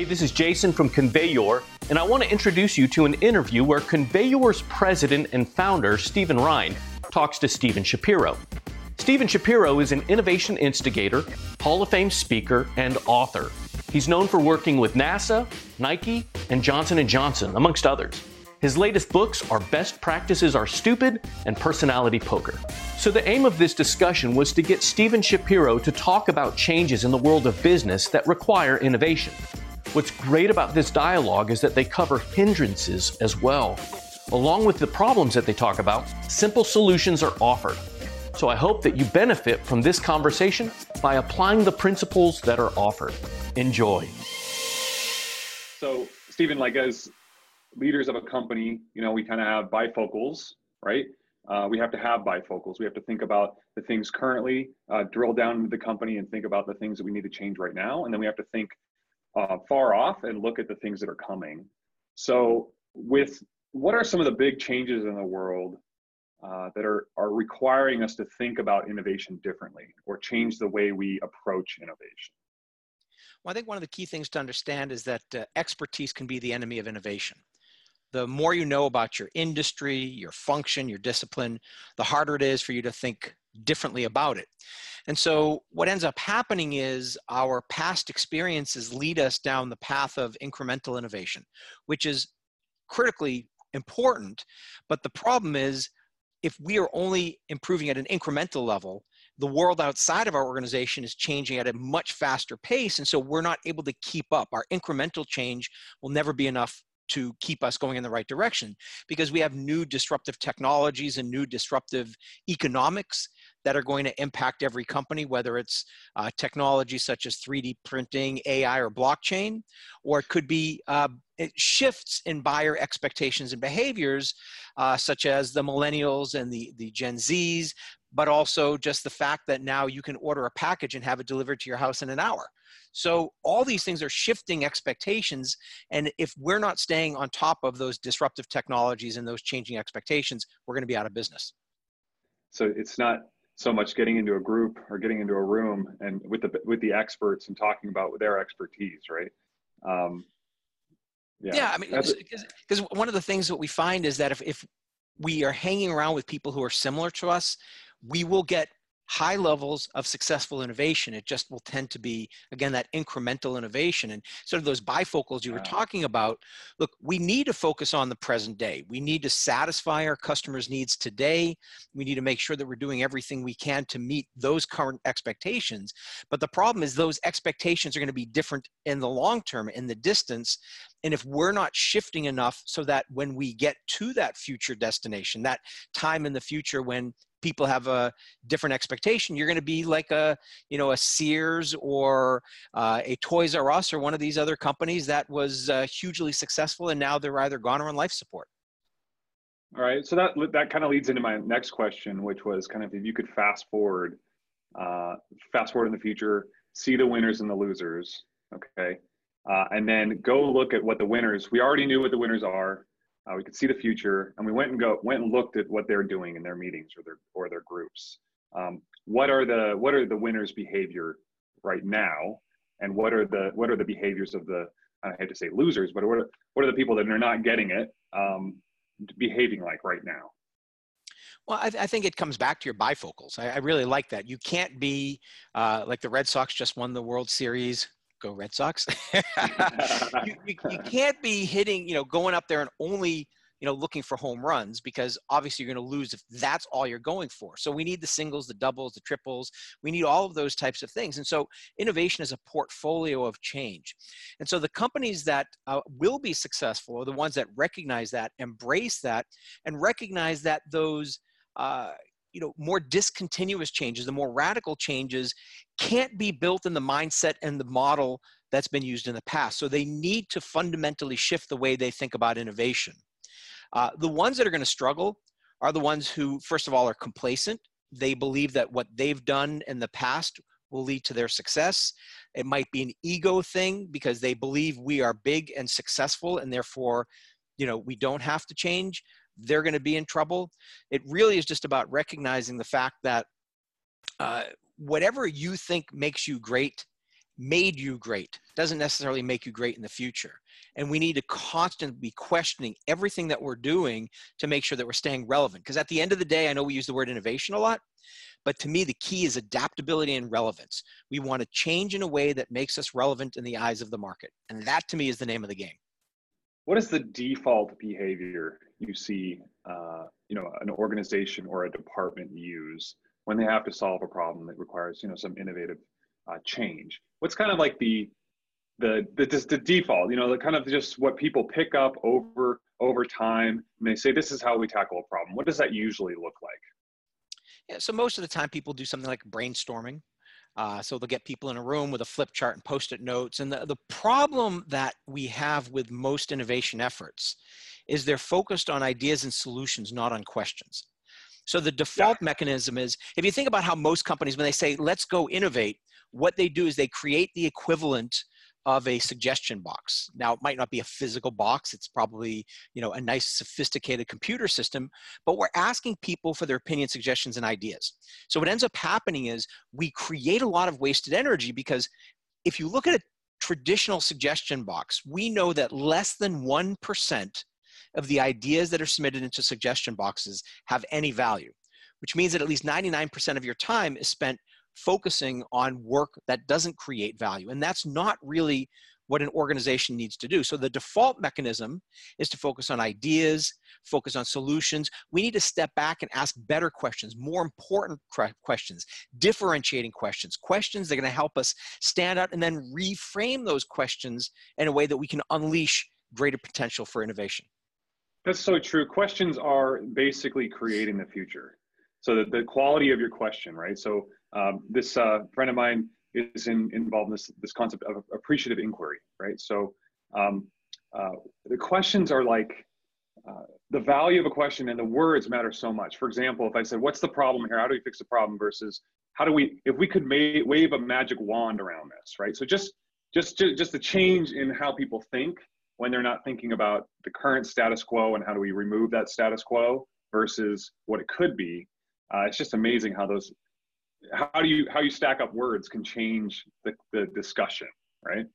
Hey, this is Jason from Conveyor, and I want to introduce you to an interview where Conveyor's president and founder, Stephen Ryan, talks to Stephen Shapiro. Stephen Shapiro is an innovation instigator, Hall of Fame speaker, and author. He's known for working with NASA, Nike, and Johnson & Johnson, amongst others. His latest books are Best Practices Are Stupid and Personality Poker. So, the aim of this discussion was to get Stephen Shapiro to talk about changes in the world of business that require innovation. What's great about this dialogue is that they cover hindrances as well. Along with the problems that they talk about, simple solutions are offered. So I hope that you benefit from this conversation by applying the principles that are offered. Enjoy. So, Stephen, like as leaders of a company, you know, we kind of have bifocals, right? Uh, we have to have bifocals. We have to think about the things currently, uh, drill down into the company and think about the things that we need to change right now. And then we have to think uh, far off and look at the things that are coming. So, with what are some of the big changes in the world uh, that are, are requiring us to think about innovation differently or change the way we approach innovation? Well, I think one of the key things to understand is that uh, expertise can be the enemy of innovation. The more you know about your industry, your function, your discipline, the harder it is for you to think differently about it. And so, what ends up happening is our past experiences lead us down the path of incremental innovation, which is critically important. But the problem is, if we are only improving at an incremental level, the world outside of our organization is changing at a much faster pace. And so we're not able to keep up. Our incremental change will never be enough to keep us going in the right direction because we have new disruptive technologies and new disruptive economics that are going to impact every company, whether it's uh, technology such as 3D printing, AI, or blockchain, or it could be uh, it shifts in buyer expectations and behaviors, uh, such as the millennials and the, the Gen Zs, but also just the fact that now you can order a package and have it delivered to your house in an hour. So all these things are shifting expectations. And if we're not staying on top of those disruptive technologies and those changing expectations, we're going to be out of business. So it's not so much getting into a group or getting into a room and with the with the experts and talking about their expertise, right? Um, yeah. yeah, I mean, because one of the things that we find is that if, if we are hanging around with people who are similar to us, we will get high levels of successful innovation. It just will tend to be, again, that incremental innovation. And sort of those bifocals you were talking about, look, we need to focus on the present day. We need to satisfy our customers' needs today. We need to make sure that we're doing everything we can to meet those current expectations. But the problem is those expectations are going to be different in the long term, in the distance. And if we're not shifting enough so that when we get to that future destination, that time in the future when people have a different expectation. You're going to be like a you know a sears or uh, a toys r us or one of these other companies that was uh, hugely successful and now they're either gone or on life support. All right so that that kind of leads into my next question which was kind of if you could fast forward uh, fast forward in the future see the winners and the losers okay? Uh, and then go look at what the winners we already knew what the winners are uh, we could see the future, and we went and go went and looked at what they're doing in their meetings or their or their groups. Um, what are the what are the winners' behavior right now, and what are the what are the behaviors of the I hate to say losers, but what are, what are the people that are not getting it um, behaving like right now? Well, I, I, think it comes back to your bifocals. I, I really like that. You can't be uh, like the Red Sox just won the World Series go Red Sox. you, you, you, can't be hitting, you know, going up there and only, you know, looking for home runs because obviously you're going to lose if that's all you're going for. So we need the singles, the doubles, the triples. We need all of those types of things. And so innovation is a portfolio of change. And so the companies that uh, will be successful are the ones that recognize that, embrace that, and recognize that those, uh, you know more discontinuous changes the more radical changes can't be built in the mindset and the model that's been used in the past. So they need to fundamentally shift the way they think about innovation. Uh, the ones that are going to struggle are the ones who first of all are complacent. They believe that what they've done in the past will lead to their success. It might be an ego thing because they believe we are big and successful and therefore you know we don't have to change they're going to be in trouble. It really is just about recognizing the fact that uh, whatever you think makes you great made you great doesn't necessarily make you great in the future. And we need to constantly be questioning everything that we're doing to make sure that we're staying relevant. Because at the end of the day, I know we use the word innovation a lot, but to me, the key is adaptability and relevance. We want to change in a way that makes us relevant in the eyes of the market. And that to me is the name of the game. What is the default behavior you see, uh, you know, an organization or a department use when they have to solve a problem that requires, you know, some innovative uh, change? What's kind of like the the the, just the default, you know, the kind of just what people pick up over over time, and they say this is how we tackle a problem. What does that usually look like? Yeah, so most of the time people do something like brainstorming. Uh, so they'll get people in a room with a flip chart and post-it notes. And the, the problem that we have with most innovation efforts is they're focused on ideas and solutions, not on questions. So the default yeah. mechanism is, if you think about how most companies, when they say, let's go innovate, what they do is they create the equivalent of a suggestion box. Now, it might not be a physical box. It's probably, you know, a nice sophisticated computer system, but we're asking people for their opinion, suggestions, and ideas. So what ends up happening is we create a lot of wasted energy because if you look at a traditional suggestion box, we know that less than 1% of the ideas that are submitted into suggestion boxes have any value, which means that at least 99% of your time is spent focusing on work that doesn't create value. And that's not really what an organization needs to do. So the default mechanism is to focus on ideas, focus on solutions. We need to step back and ask better questions, more important questions, differentiating questions, questions that are going to help us stand out and then reframe those questions in a way that we can unleash greater potential for innovation. That's so true. Questions are basically creating the future. So the, the quality of your question, right? So um, this uh, friend of mine is in, involved in this, this concept of appreciative inquiry, right? So um, uh, the questions are like uh, the value of a question and the words matter so much. For example, if I said, "What's the problem here? How do we fix the problem?" versus "How do we?" If we could ma- wave a magic wand around this, right? So just just just the change in how people think when they're not thinking about the current status quo and how do we remove that status quo versus what it could be. Uh, it's just amazing how those how do you how you stack up words can change the, the discussion right?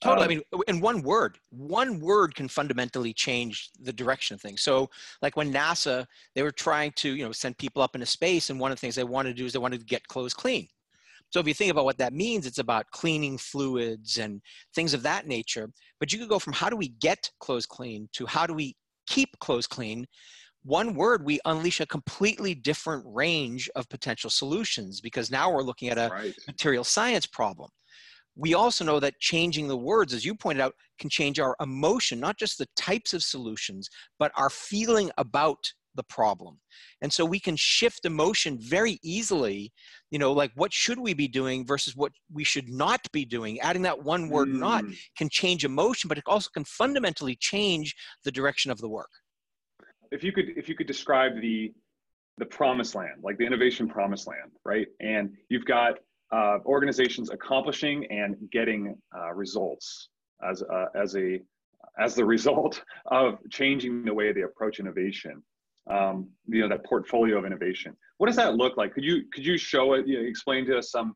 Totally. Um, i mean in one word one word can fundamentally change the direction of things. So like when nasa they were trying to you know send people up into space and one of the things they wanted to do is they wanted to get clothes clean. So if you think about what that means it's about cleaning fluids and things of that nature. But you could go from how do we get clothes clean to how do we keep clothes clean one word, we unleash a completely different range of potential solutions because now we're looking at a right. material science problem. We also know that changing the words, as you pointed out, can change our emotion, not just the types of solutions, but our feeling about the problem. And so we can shift emotion very easily, you know, like what should we be doing versus what we should not be doing. Adding that one word mm. not can change emotion, but it also can fundamentally change the direction of the work if you could if you could describe the the promised land, like the innovation promised land, right? And you've got uh, organizations accomplishing and getting uh, results as a, as a as the result of changing the way they approach innovation. Um, you know that portfolio of innovation. What does that look like? Could you could you show it? You know, explain to us some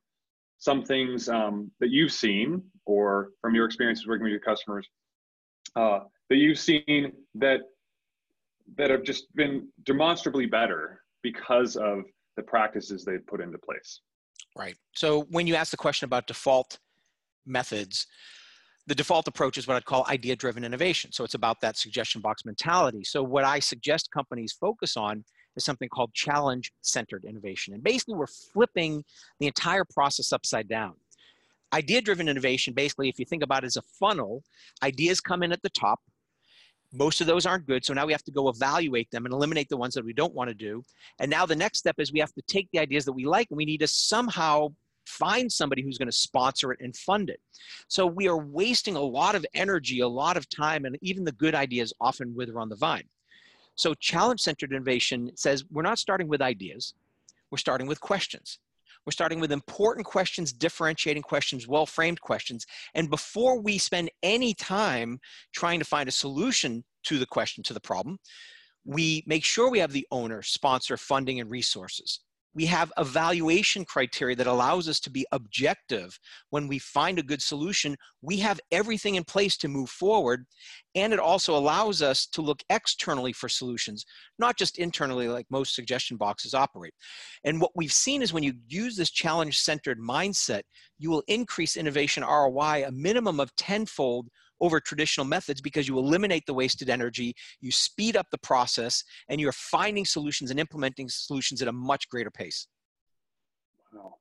some things um, that you've seen or from your experiences working with your customers uh, that you've seen that that have just been demonstrably better because of the practices they've put into place. Right. So when you ask the question about default methods, the default approach is what I'd call idea driven innovation. So it's about that suggestion box mentality. So what I suggest companies focus on is something called challenge centered innovation. And basically, we're flipping the entire process upside down. Idea driven innovation, basically, if you think about it as a funnel, ideas come in at the top, most of those aren't good. So now we have to go evaluate them and eliminate the ones that we don't want to do. And now the next step is we have to take the ideas that we like and we need to somehow find somebody who's going to sponsor it and fund it. So we are wasting a lot of energy, a lot of time, and even the good ideas often wither on the vine. So challenge centered innovation says we're not starting with ideas, we're starting with questions. We're starting with important questions, differentiating questions, well framed questions. And before we spend any time trying to find a solution to the question, to the problem, we make sure we have the owner, sponsor, funding, and resources. We have evaluation criteria that allows us to be objective. When we find a good solution we have everything in place to move forward and it also allows us to look externally for solutions not just internally like most suggestion boxes operate. And what we've seen is when you use this challenge centered mindset you will increase innovation roi a minimum of tenfold over traditional methods because you eliminate the wasted energy, you speed up the process, and you're finding solutions and implementing solutions at a much greater pace. Wow.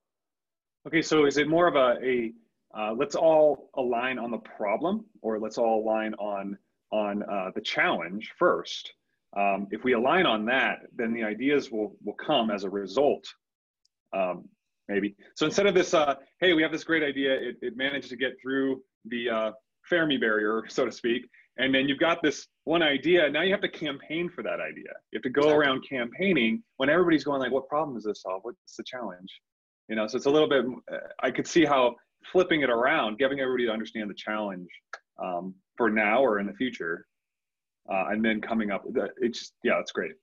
Okay, so is it more of a, a uh, let's all align on the problem, or let's all align on on uh, the challenge first? Um, if we align on that, then the ideas will will come as a result. Um, maybe so instead of this, uh, hey, we have this great idea, it, it managed to get through the uh, Fermi barrier, so to speak. And then you've got this one idea. Now you have to campaign for that idea. You have to go exactly. around campaigning when everybody's going like, "What problem does this solve? What's the challenge?" You know. So it's a little bit. I could see how flipping it around, giving everybody to understand the challenge um, for now or in the future, uh, and then coming up. It's yeah, it's great.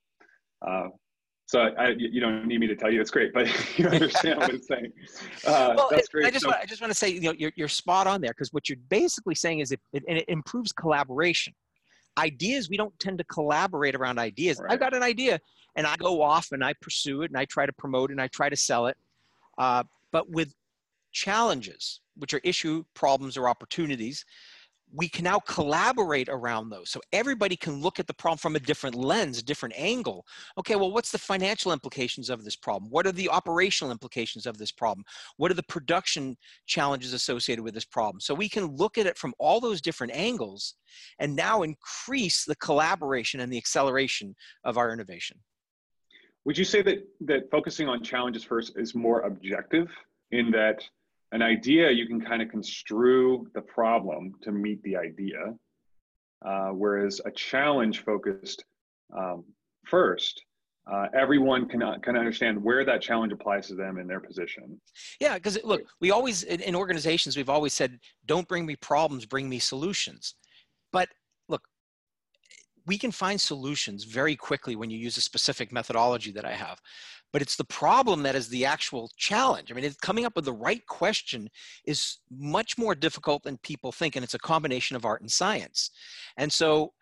Uh, so I, you don't need me to tell you it's great, but you understand what I'm saying. Uh, well, that's great. I just, so, want, I just want to say, you know, you're, you're spot on there because what you're basically saying is it, it, it improves collaboration. Ideas, we don't tend to collaborate around ideas. Right. I've got an idea and I go off and I pursue it and I try to promote it and I try to sell it. Uh, but with challenges, which are issue, problems, or opportunities, we can now collaborate around those. So everybody can look at the problem from a different lens, a different angle. Okay, well, what's the financial implications of this problem? What are the operational implications of this problem? What are the production challenges associated with this problem? So we can look at it from all those different angles and now increase the collaboration and the acceleration of our innovation. Would you say that that focusing on challenges first is more objective in that an idea you can kind of construe the problem to meet the idea uh, whereas a challenge focused um, first uh, everyone can, uh, can understand where that challenge applies to them in their position. Yeah because look we always in, in organizations we've always said don't bring me problems bring me solutions. But look we can find solutions very quickly when you use a specific methodology that i have but it's the problem that is the actual challenge. I mean, coming up with the right question is much more difficult than people think, and it's a combination of art and science. And so,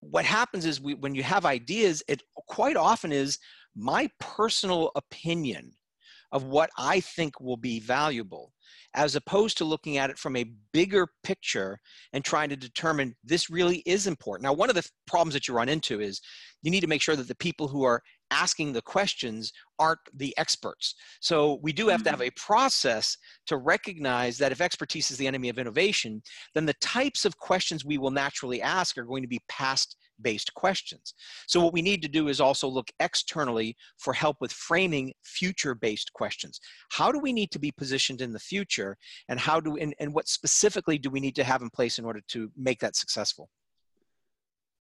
what happens is we, when you have ideas, it quite often is my personal opinion of what I think will be valuable, as opposed to looking at it from a bigger picture and trying to determine this really is important. Now, one of the problems that you run into is you need to make sure that the people who are asking the questions aren't the experts. So we do have to have mm-hmm. a process to recognize that if expertise is the enemy of innovation, then the types of questions we will naturally ask are going to be past based questions. So what we need to do is also look externally for help with framing future based questions. How do we need to be positioned in the future and how do and, and what specifically do we need to have in place in order to make that successful?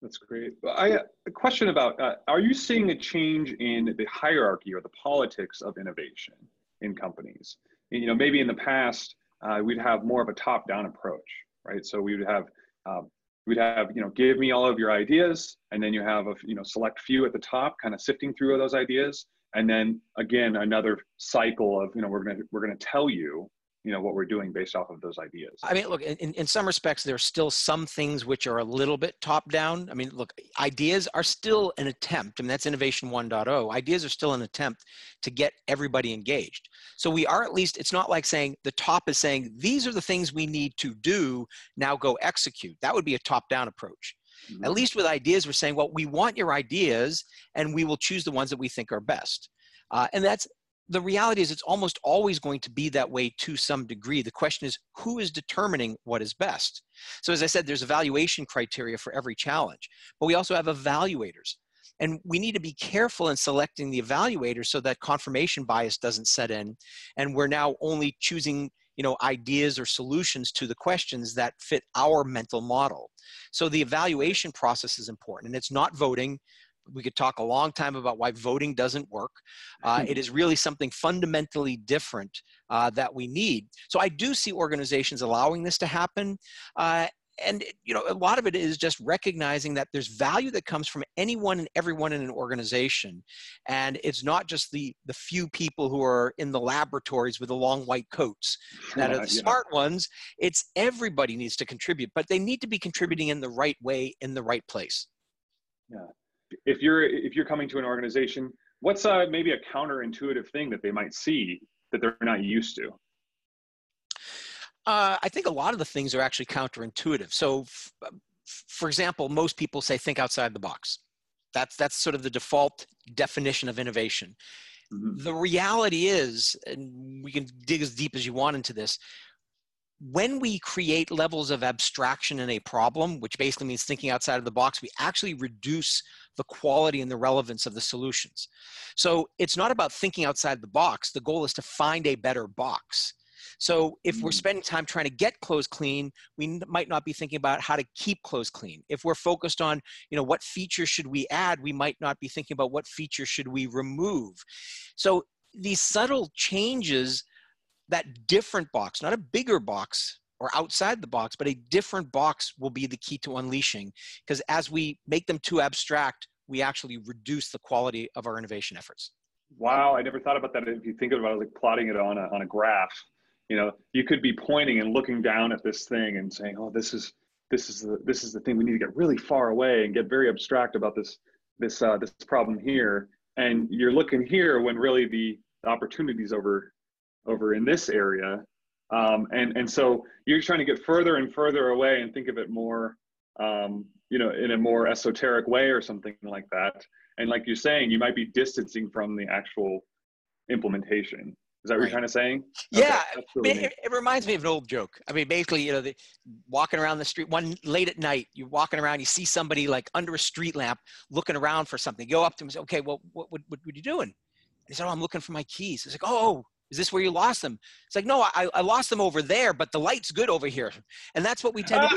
That's great. I a question about: uh, Are you seeing a change in the hierarchy or the politics of innovation in companies? You know, maybe in the past uh, we'd have more of a top-down approach, right? So we would have um, we'd have you know, give me all of your ideas, and then you have a you know select few at the top, kind of sifting through those ideas, and then again another cycle of you know we're gonna we're gonna tell you you know what we're doing based off of those ideas. I mean look in, in some respects there's still some things which are a little bit top down. I mean look ideas are still an attempt. I mean that's innovation 1.0 ideas are still an attempt to get everybody engaged. So we are at least it's not like saying the top is saying these are the things we need to do now go execute. That would be a top down approach. Mm-hmm. at least with ideas we're saying well we want your ideas and we will choose the ones that we think are best. Uh, and that's the reality is it's almost always going to be that way to some degree. The question is who is determining what is best? So as I said, there's evaluation criteria for every challenge, but we also have evaluators. And we need to be careful in selecting the evaluators so that confirmation bias doesn't set in. And we're now only choosing you know, ideas or solutions to the questions that fit our mental model. So the evaluation process is important. And it's not voting, we could talk a long time about why voting doesn't work. Uh, it is really something fundamentally different uh, that we need. So I do see organizations allowing this to happen. Uh, and you know a lot of it is just recognizing that there's value that comes from anyone and everyone in an organization and it's not just the the few people who are in the laboratories with the long white coats that are the yeah. smart ones it's everybody needs to contribute but they need to be contributing in the right way in the right place yeah if you're if you're coming to an organization what's uh, maybe a counterintuitive thing that they might see that they're not used to uh, I think a lot of the things are actually counterintuitive. So, f- for example, most people say think outside the box. That's that's sort of the default definition of innovation. Mm-hmm. The reality is, and we can dig as deep as you want into this. When we create levels of abstraction in a problem, which basically means thinking outside of the box, we actually reduce the quality and the relevance of the solutions. So it's not about thinking outside the box. The goal is to find a better box. So if we're mm. spending time trying to get clothes clean, we might not be thinking about how to keep clothes clean. If we're focused on, you know, what features should we add, we might not be thinking about what features should we remove. So these subtle changes, that different box, not a bigger box or outside the box, but a different box will be the key to unleashing. Because as we make them too abstract, we actually reduce the quality of our innovation efforts. Wow, I never thought about that. If you think about it, like plotting it on a, on a graph, you know you could be pointing and looking down at this thing and saying oh this is this is the this is the thing we need to get really far away and get very abstract about this this uh, this problem here and you're looking here when really the, opportunities over over in this area um, and and so you're trying to get further and further away and think of it more um, you know in a more esoteric way or something like that and like you're saying you might be distancing from the actual implementation is that what you're kind of saying? Yeah, okay, it, it, reminds me of an old joke. I mean, basically, you know, the, walking around the street one late at night, you're walking around, you see somebody like under a street lamp looking around for something. You go up to him and say, "Okay, well, what, what, what are you doing?" And he said, "Oh, I'm looking for my keys." It's like, "Oh, is this where you lost them?" It's like, "No, I, I lost them over there, but the light's good over here." And that's what we tend to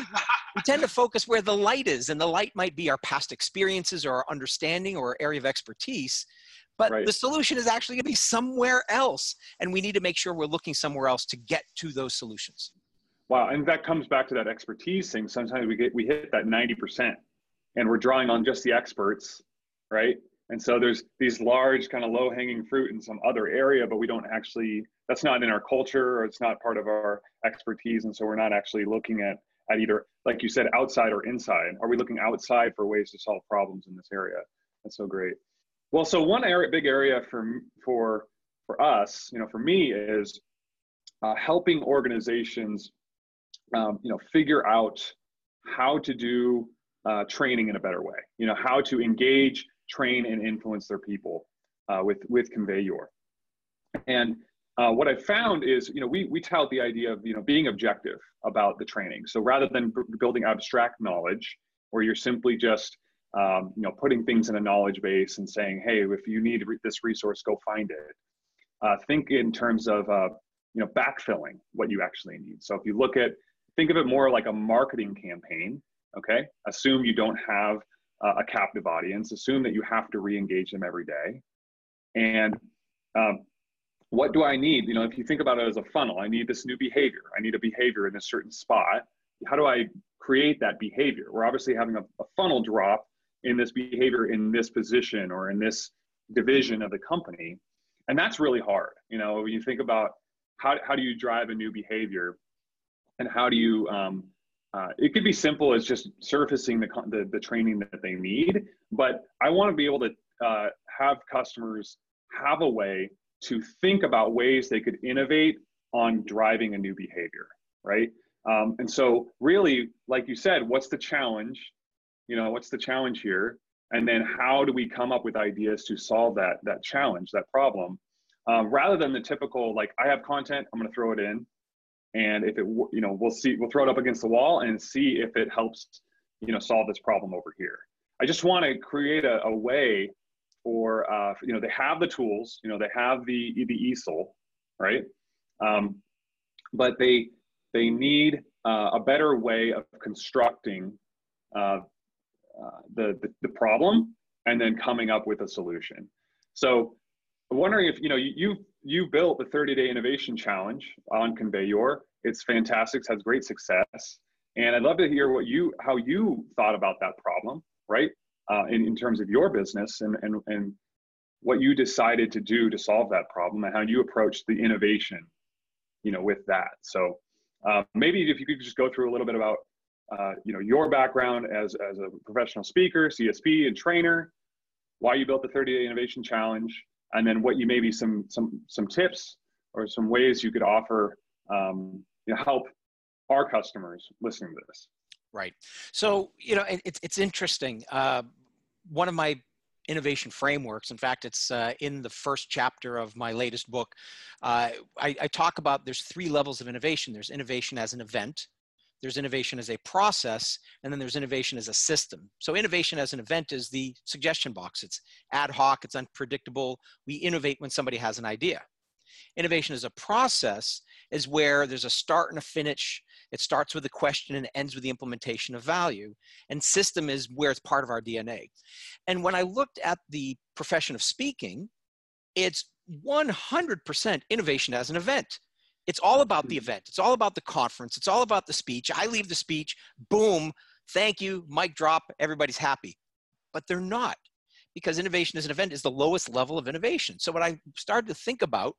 we tend to focus where the light is, and the light might be our past experiences or our understanding or our area of expertise but right. the solution is actually going to be somewhere else and we need to make sure we're looking somewhere else to get to those solutions wow and that comes back to that expertise thing sometimes we get we hit that 90% and we're drawing on just the experts right and so there's these large kind of low hanging fruit in some other area but we don't actually that's not in our culture or it's not part of our expertise. And so we're not actually looking at at either like you said outside or inside. Are we looking outside for ways to solve problems in this area? That's so great. Well, so one area, big area for for for us, you know, for me is uh, helping organizations, um, you know, figure out how to do uh, training in a better way. You know, how to engage, train, and influence their people uh, with with Conveyor. And uh, what I found is, you know, we we tout the idea of you know being objective about the training. So rather than b- building abstract knowledge, where you're simply just um, you know, putting things in a knowledge base and saying, hey, if you need this resource, go find it. Uh, think in terms of, uh, you know, backfilling what you actually need. So if you look at, think of it more like a marketing campaign, okay? Assume you don't have uh, a captive audience. Assume that you have to re-engage them every day. And um, what do I need? You know, if you think about it as a funnel, I need this new behavior. I need a behavior in a certain spot. How do I create that behavior? We're obviously having a, a funnel drop in this behavior in this position or in this division of the company and that's really hard you know when you think about how, how do you drive a new behavior and how do you um, uh, it could be simple as just surfacing the, the, the training that they need but i want to be able to uh, have customers have a way to think about ways they could innovate on driving a new behavior right? Um, and so really like you said what's the challenge? You know what's the challenge here? And then how do we come up with ideas to solve that that challenge that problem? Um, rather than the typical like i have content i'm going to throw it in and if it you know we'll see we'll throw it up against the wall and see if it helps you know solve this problem over here i just want to create a, a way for uh, you know they have the tools you know they have the the easel right um, but they they need uh, a better way of constructing uh, uh, the, the, the problem and then coming up with a solution. So I'm wondering if you know you you built the 30 day innovation challenge on Conveyor. It's fantastic. It's had great success. And I'd love to hear what you, how you thought about that problem, right? Uh, in, in terms of your business and, and, and what you decided to do to solve that problem and how you approached the innovation, you know, with that. So uh, maybe if you could just go through a little bit about, uh, you know, your background as, as a professional speaker, CSP and trainer, why you built the 30 day innovation challenge, and then what you maybe some, some, some tips or some ways you could offer, um, you know, help our customers listening to this. Right. So, you know, it's, it's interesting. Uh, one of my innovation frameworks. In fact, it's uh, in the first chapter of my latest book. Uh, I, I, talk about there's three levels of innovation. There's innovation as an event, there's innovation as a process, and then there's innovation as a system. So innovation as an event is the suggestion box. It's ad hoc, it's unpredictable. We innovate when somebody has an idea. Innovation as a process is where there's a start and a finish it starts with a question and ends with the implementation of value. And system is where it's part of our DNA. And when I looked at the profession of speaking, it's 100% innovation as an event. It's all about the event. It's all about the conference. It's all about the speech. I leave the speech, boom, thank you, mic drop, everybody's happy. But they're not because innovation as an event is the lowest level of innovation. So what I started to think about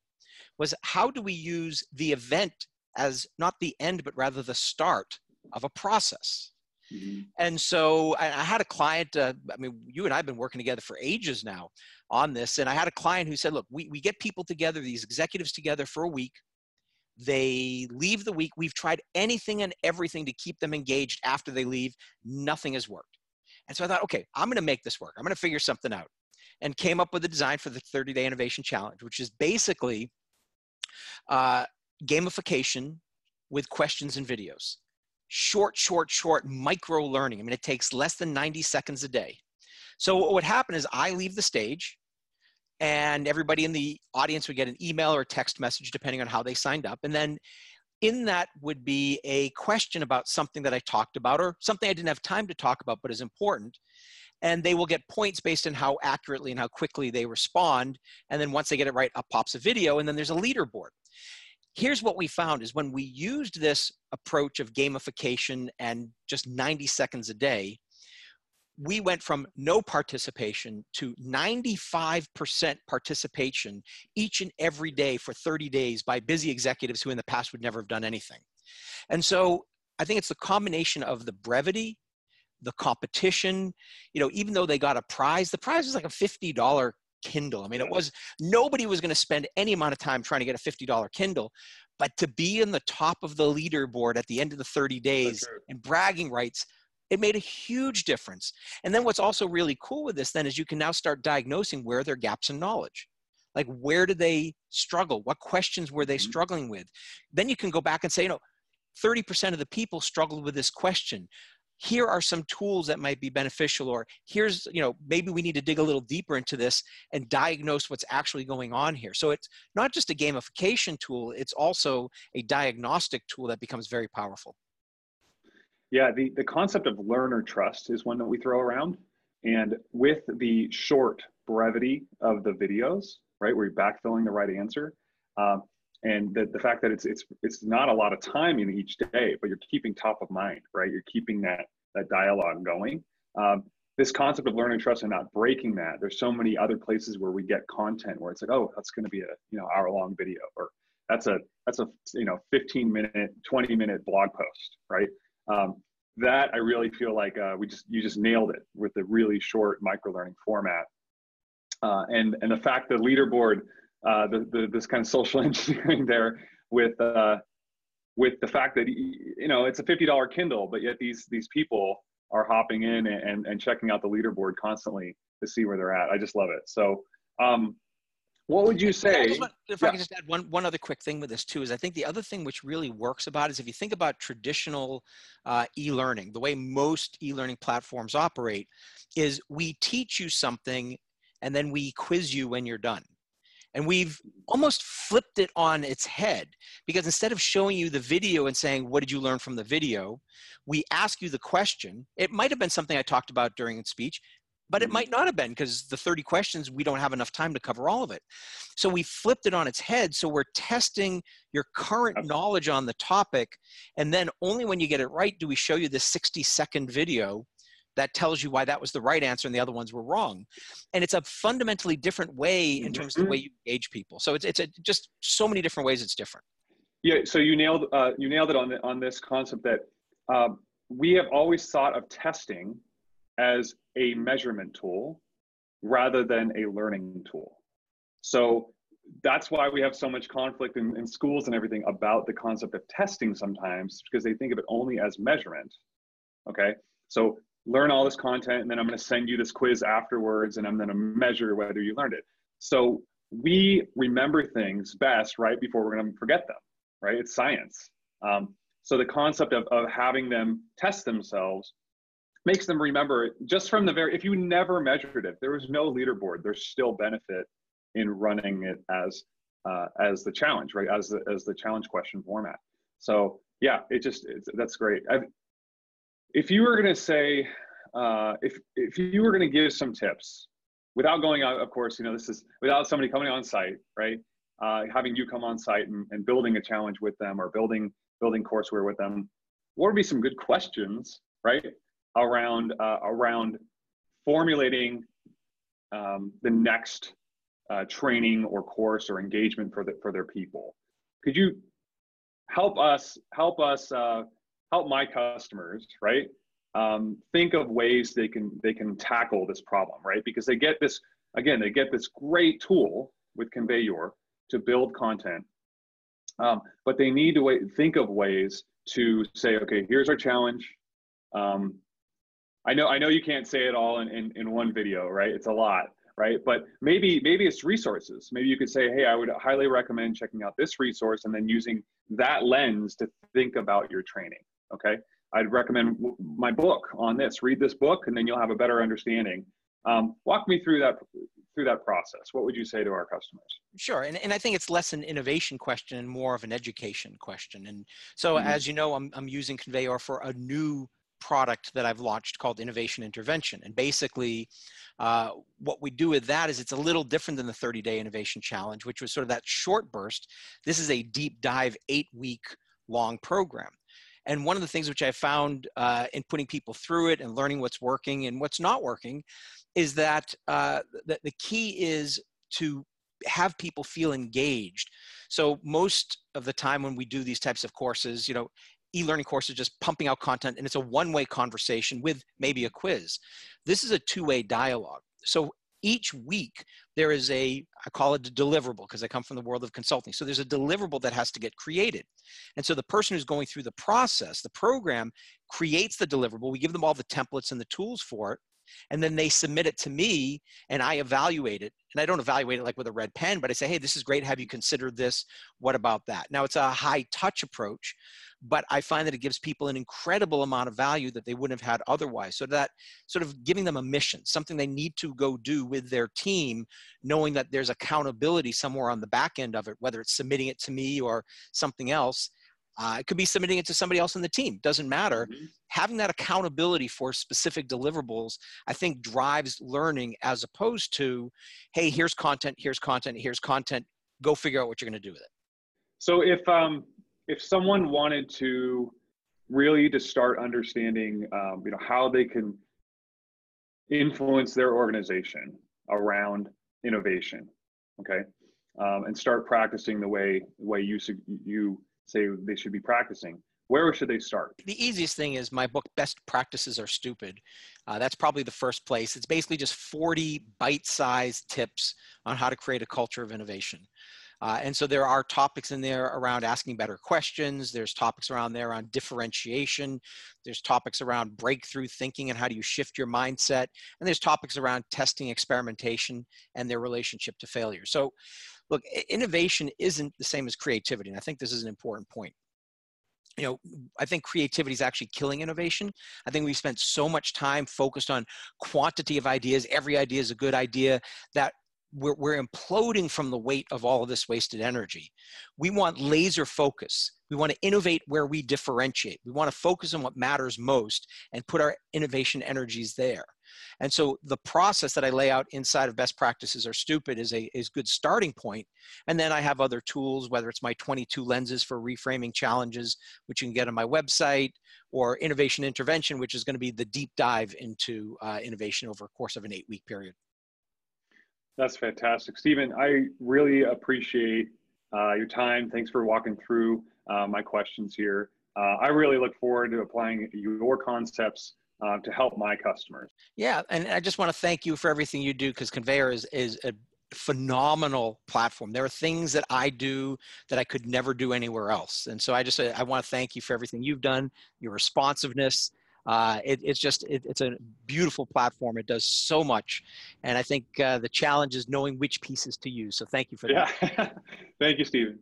was how do we use the event as not the end, but rather the start of a process. Mm-hmm. And so I, I, had a client, uh, I mean, you and I have been working together for ages now on this. And I had a client who said, look, we, we get people together, these executives together for a week. They leave the week. We've tried anything and everything to keep them engaged after they leave. Nothing has worked. And so I thought, okay, I'm going to make this work. I'm going to figure something out. And came up with a design for the 30 day innovation challenge, which is basically uh, gamification with questions and videos. Short, short, short micro learning. I mean, it takes less than 90 seconds a day. So what would happen is I leave the stage and everybody in the audience would get an email or text message depending on how they signed up. And then in that would be a question about something that I talked about or something I didn't have time to talk about but is important. And they will get points based on how accurately and how quickly they respond. And then once they get it right, up pops a video, and then there's a leaderboard here's what we found is when we used this approach of gamification and just 90 seconds a day we went from no participation to 95% participation each and every day for 30 days by busy executives who in the past would never have done anything and so i think it's the combination of the brevity the competition you know even though they got a prize the prize was like a $50 Kindle. I mean, it was nobody was going to spend any amount of time trying to get a $50 Kindle, but to be in the top of the leaderboard at the end of the 30 days and bragging rights, it made a huge difference. And then what's also really cool with this then is you can now start diagnosing where there are gaps in knowledge. Like where did they struggle? What questions were they mm-hmm. struggling with? Then you can go back and say, you know, 30% of the people struggled with this question here are some tools that might be beneficial or here's you know maybe we need to dig a little deeper into this and diagnose what's actually going on here so it's not just a gamification tool it's also a diagnostic tool that becomes very powerful yeah the, the concept of learner trust is one that we throw around. And with the short brevity of the videos right where you're backfilling the right answer um, and the, the fact that it's it's it's not a lot of time in each day but you're keeping top of mind right? You're keeping that that dialogue going. Um, this concept of learning trust and not breaking that there's so many other places where we get content where it's like oh that's going to be a you know hour long video or that's a that's a you know 15 minute 20 minute blog post right um, that i really feel like uh, we just you just nailed it with the really short micro learning format uh, and and the fact the leaderboard uh, the, the, this kind of social engineering there with uh, with the fact that you know it's a fifty dollar Kindle, but yet these these people are hopping in and, and checking out the leaderboard constantly to see where they're at. I just love it. So, um, what would you say? Want, if yeah. I can just add one one other quick thing with this too is I think the other thing which really works about is if you think about traditional uh, e-learning, the way most e-learning platforms operate is we teach you something and then we quiz you when you're done. And we've almost flipped it on its head because instead of showing you the video and saying, What did you learn from the video? we ask you the question. It might have been something I talked about during the speech. But it Mhm. might not have been because the 30 questions we don't have enough time to cover all of it. So we flipped it on its head so we're testing your current knowledge on the topic and then only when you get it right do we show you the 60 second video that tells you why that was the right answer and the other ones were wrong. And it's a fundamentally different way in terms of the way you engage people. So it's, it's a, just so many different ways it's different. Yeah, so you nailed uh, you nailed it on the, on this concept that um, we have always thought of testing as a measurement tool rather than a learning tool. So that's why we have so much conflict in, in schools and everything about the concept of testing sometimes because they think of it only as measurement. Okay, so learn all this content and then I'm going to send you this quiz afterwards and I'm going to measure whether you learned it. So we remember things best right before we're going to forget them right? It's science. Um, so the concept of, of having them test themselves makes them remember just from the very, if you never measured it, there was no leaderboard, there's still benefit in running it as, uh, as the challenge, right? As the, as the challenge question format. So yeah, it just, that's great. I've, if you were going to say, uh, if, if you were going to give some tips without going out, of course, you know, this is without somebody coming on site, right? uh, having you come on site and, and building a challenge with them or building building courseware with them what would be some good questions right around uh, around formulating um, the next uh, training or course or engagement for the, for their people could you help us help us uh, help my customers right um, think of ways they can they can tackle this problem right because they get this again they get this great tool with conveyor to build content. Um, but they need to wait, think of ways to say, okay, here's our challenge. Um, I know, I know you can't say it all in, in, in one video, right? It's a lot, right? But maybe, maybe it's resources. Maybe you could say, hey, I would highly recommend checking out this resource and then using that lens to think about your training. Okay. I'd recommend my book on this. Read this book, and then you'll have a better understanding. Um, walk me through that through that process. What would you say to our customers? Sure, and, and I think it's less an innovation question and more of an education question. And so, Mhm. as you know, I'm I'm using Conveyor for a new product that I've launched called Innovation Intervention. And basically, uh, what we do with that is it's a little different than the 30 Day Innovation Challenge, which was sort of that short burst. This is a deep dive, eight week long program. And one of the things which I found uh, in putting people through it and learning what's working and what's not working is that uh, the, the key is to have people feel engaged. So most of the time when we do these types of courses, you know, e-learning courses just pumping out content and it's a one-way conversation with maybe a quiz. This is a two-way dialogue. So each week there is a i call it a deliverable because i come from the world of consulting so there's a deliverable that has to get created and so the person who's going through the process the program creates the deliverable we give them all the templates and the tools for it and then they submit it to me and i evaluate it. And i don't evaluate it like with a red pen but i say hey this is great. Have you considered this? What about that? Now it's a high touch approach but i find that it gives people an incredible amount of value that they wouldn't have had otherwise. So that sort of giving them a mission something they need to go do with their team knowing that there's accountability somewhere on the back end of it whether it's submitting it to me or something else uh, it could be submitting it to somebody else in the team. Doesn't matter. Mhm. having that accountability for specific deliverables i think drives learning as opposed to hey here's content here's content here's content. Go figure out what you're going to do with it. So if um, if someone wanted to really to start understanding, um, you know, how they can influence their organization around innovation, okay, um, and start practicing the way the way you you say they should be practicing, where should they start? the easiest thing is my book best practices are stupid. Uh, that's probably the first place. It's basically just 40 bite-sized tips on how to create a culture of innovation uh, and so there are topics in there around asking better questions there's topics around there on differentiation there's topics around breakthrough thinking and how do you shift your mindset and there's topics around testing experimentation and their relationship to failure. So look innovation isn't the same as creativity and i think this is an important point. You know i think creativity is actually killing innovation. I think we've spent so much time focused on quantity of ideas every idea is a good idea that we're, we're imploding from the weight of all of this wasted energy we want laser focus we want to innovate where we differentiate we want to focus on what matters most and put our innovation energies there And so the process that I lay out inside of best practices are stupid is a is good starting point. And then I have other tools, whether it's my 22 lenses for reframing challenges, which you can get on my website, or innovation intervention, which is going to be the deep dive into uh, innovation over a course of an eight week period. That's fantastic. Stephen, I really appreciate uh, your time. Thanks for walking through uh, my questions here. Uh, I really look forward to applying your concepts uh, to help my customers. Yeah, and I just want to thank you for everything you do because Conveyor is, is a phenomenal platform. There are things that I do that I could never do anywhere else. And so I just I want to thank you for everything you've done, your responsiveness, uh, it, it's just it, it's a beautiful platform. It does so much, and I think uh, the challenge is knowing which pieces to use. So thank you for that. Yeah, thank you, Stephen.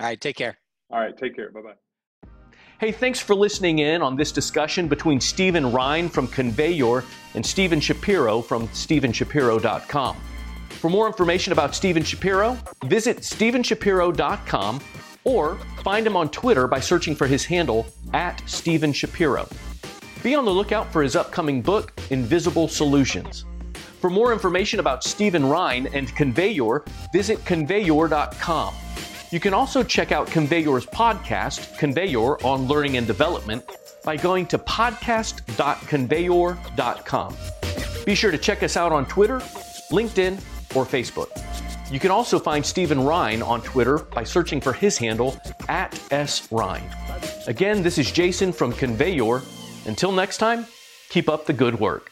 All right, take care. All right, take care. Bye bye. Hey, thanks for listening in on this discussion between Stephen Ryan from Conveyor and Stephen Shapiro from StephenShapiro.com. For more information about Stephen Shapiro, visit StephenShapiro.com or find him on Twitter by searching for his handle at Stephen Shapiro. Be on the lookout for his upcoming book, Invisible Solutions. For more information about Stephen Ryan and Conveyor, visit conveyor.com. You can also check out Conveyor's podcast, Conveyor on Learning and Development, by going to podcast.conveyor.com. Be sure to check us out on Twitter, LinkedIn, or Facebook. You can also find Stephen Ryan on Twitter by searching for his handle at sryan. Again, this is Jason from Conveyor until next time, keep up the good work.